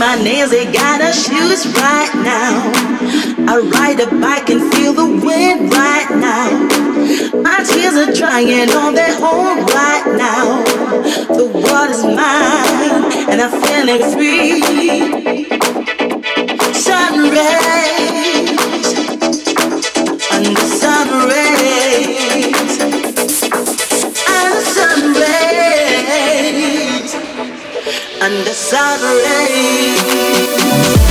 my nails, they got shoes right now. I ride a bike and feel the wind right now. My tears are drying on their own right now. The world is mine and I'm feeling free. Sun rays, under sun rays.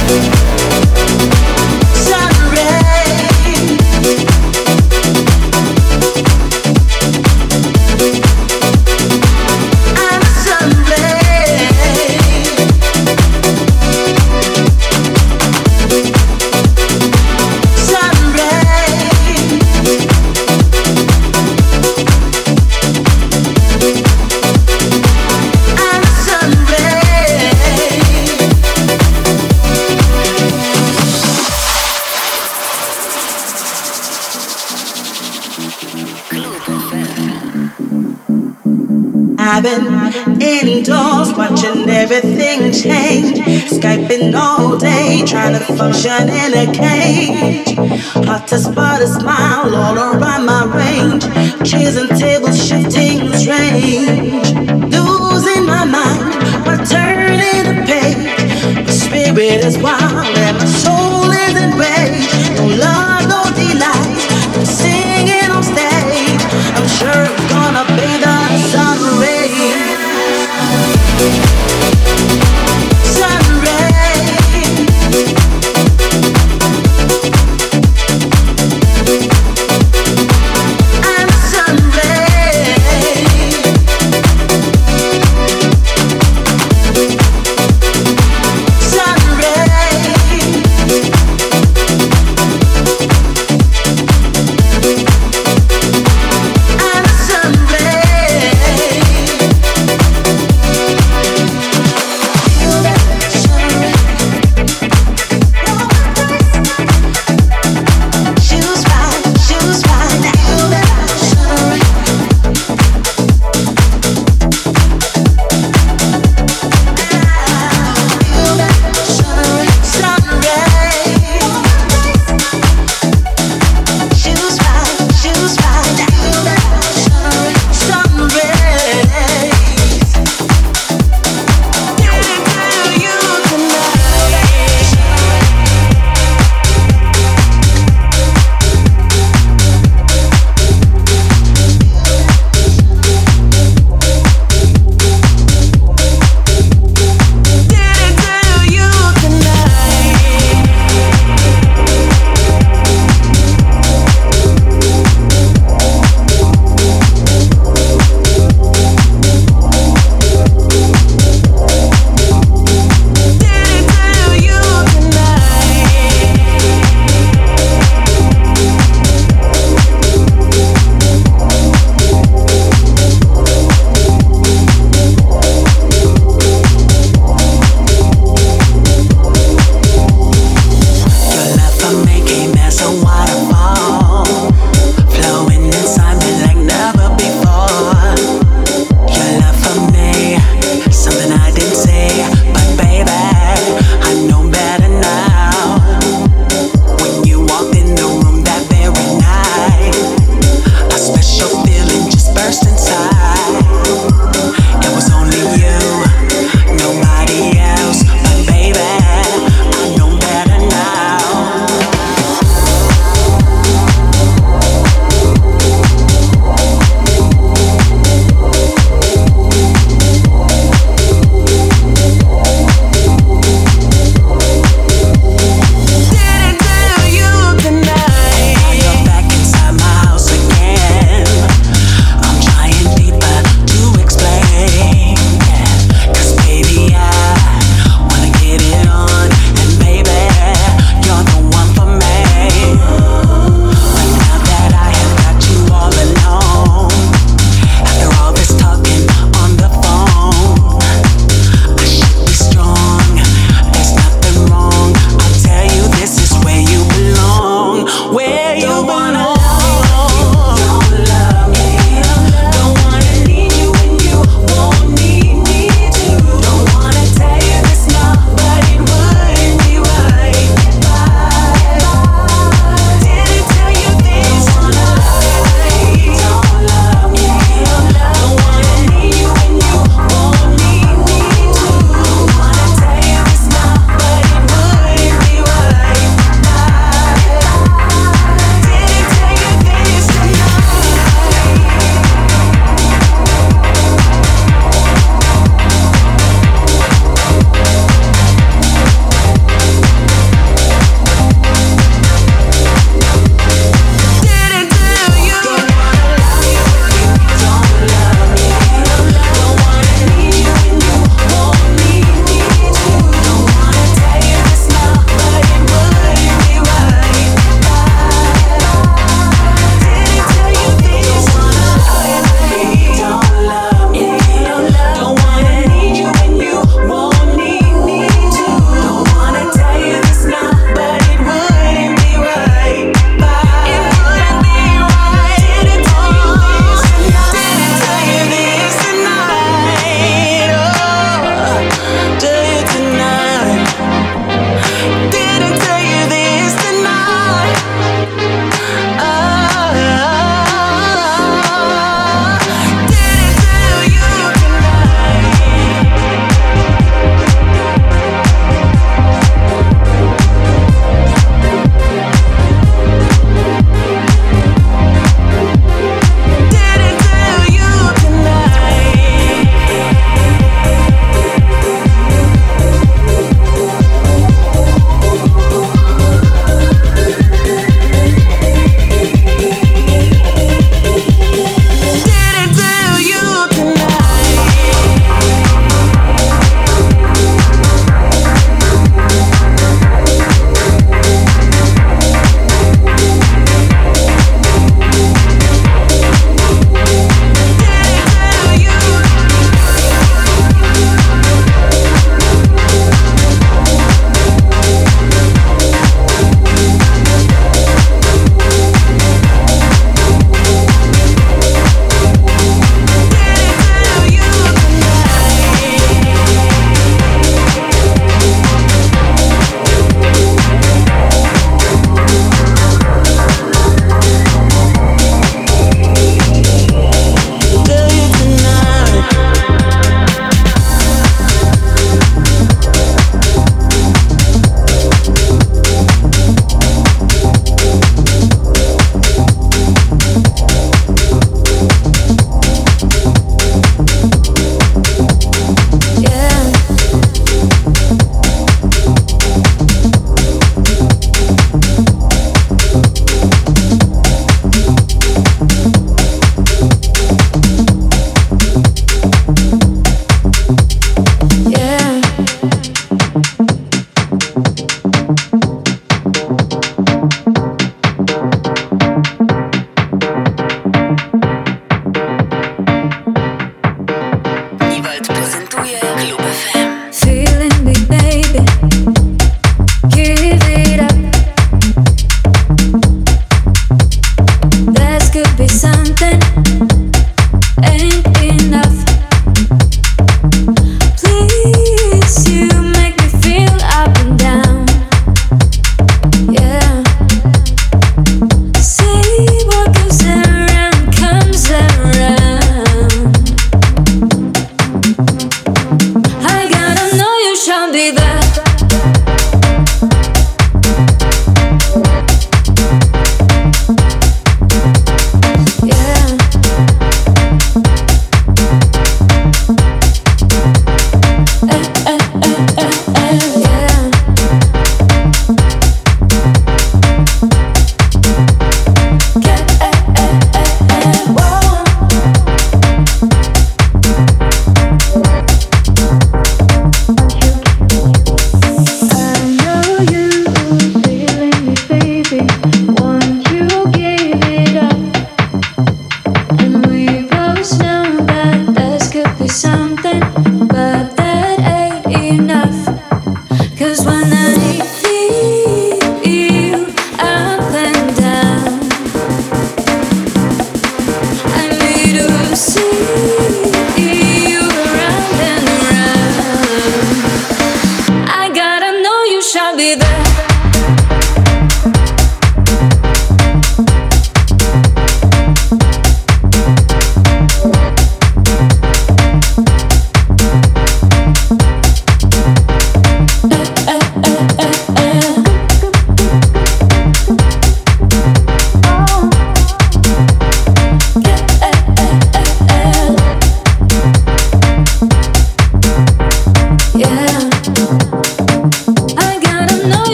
Everything changed. Skyping all day, trying to function in a cage. Hard to spot a smile all around my range. Chairs and tables shifting strange. Losing my mind, but turning the page. My spirit is wild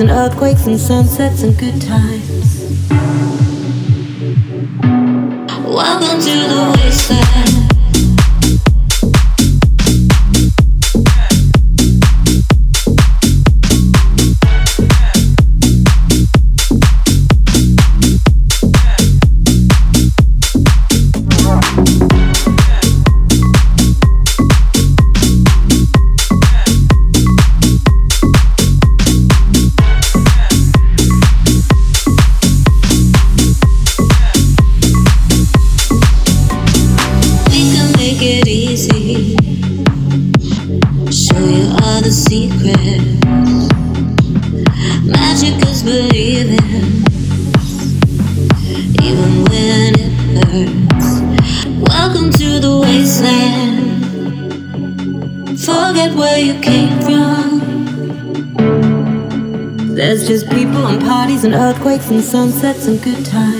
and earthquakes and sunsets and good times. And sunsets and good times.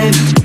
So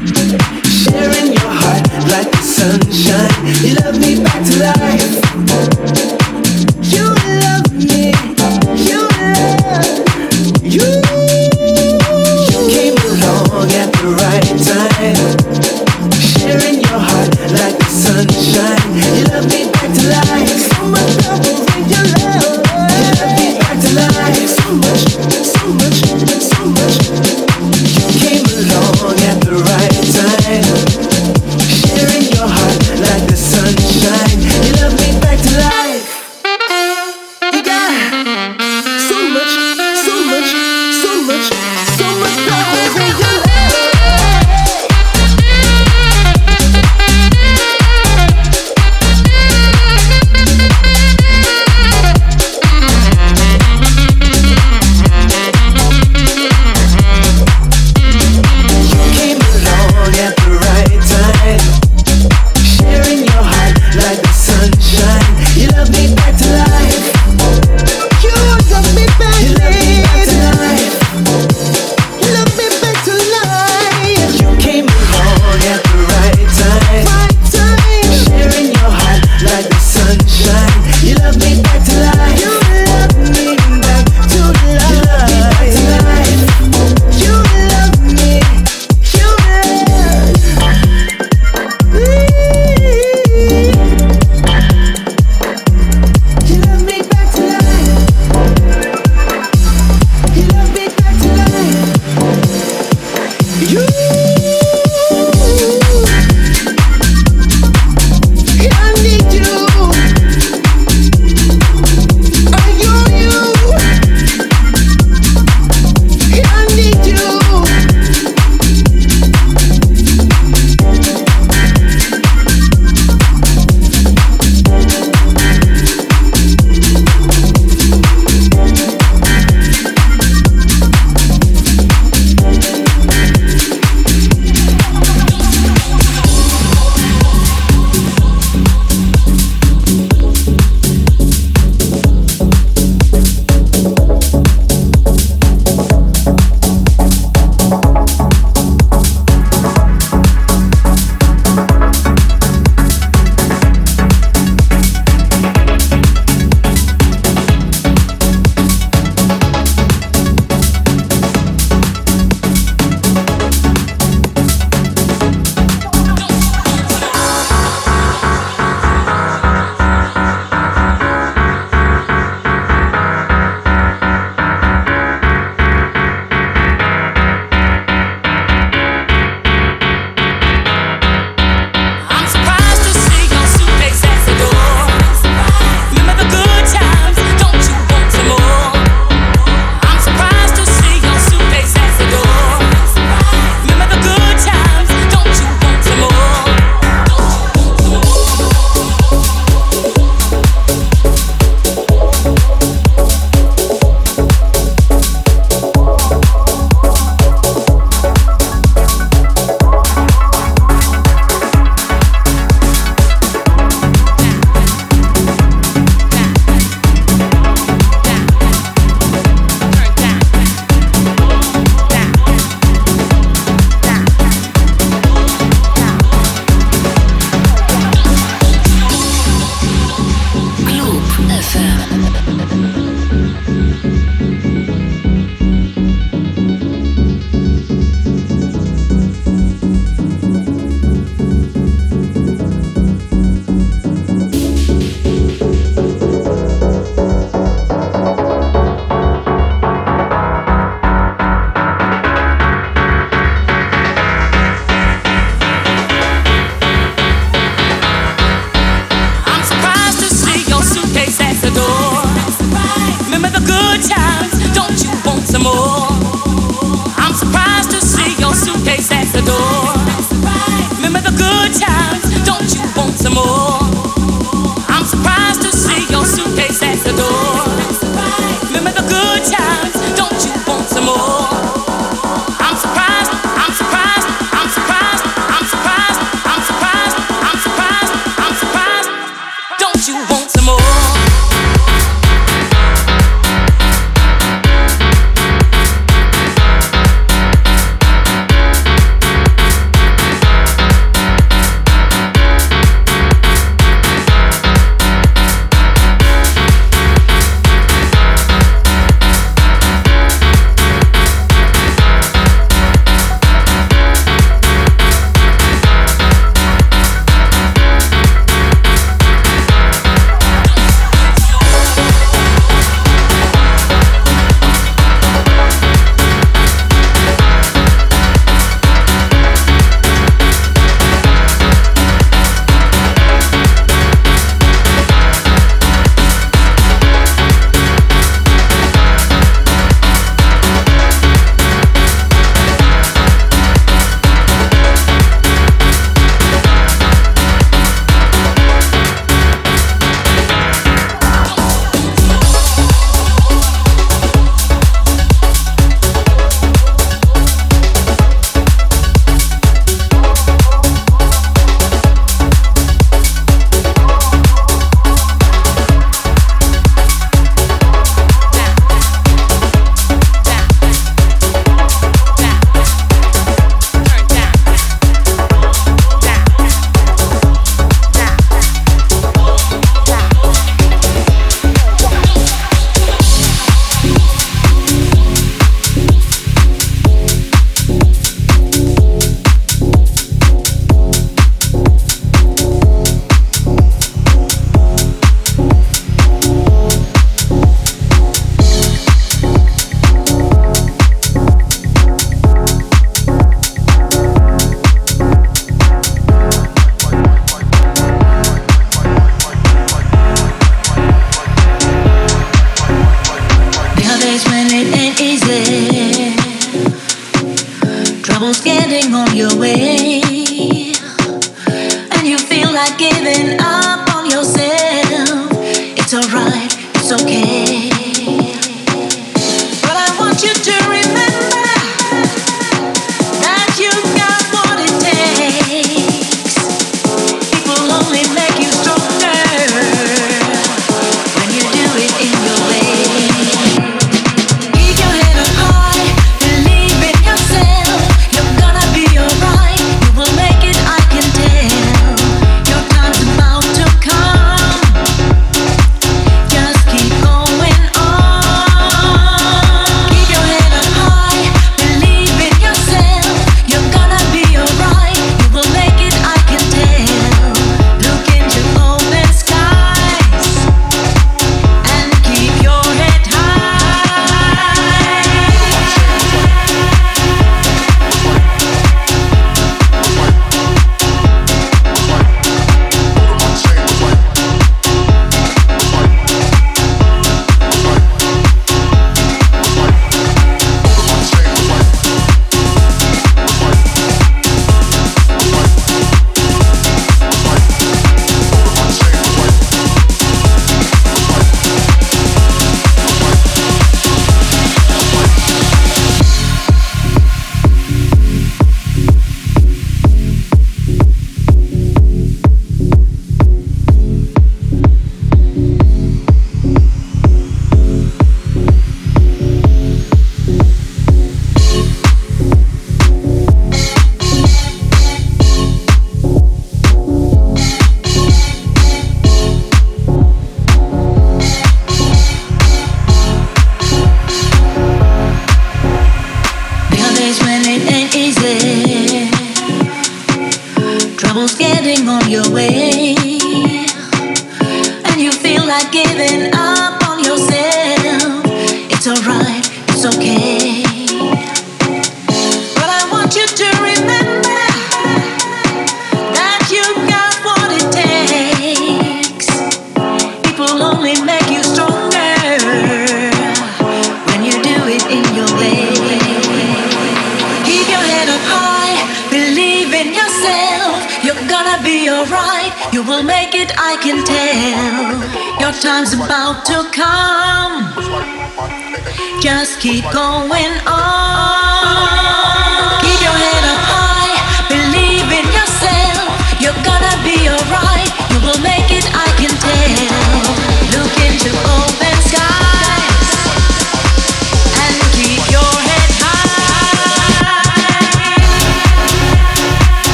Like giving up.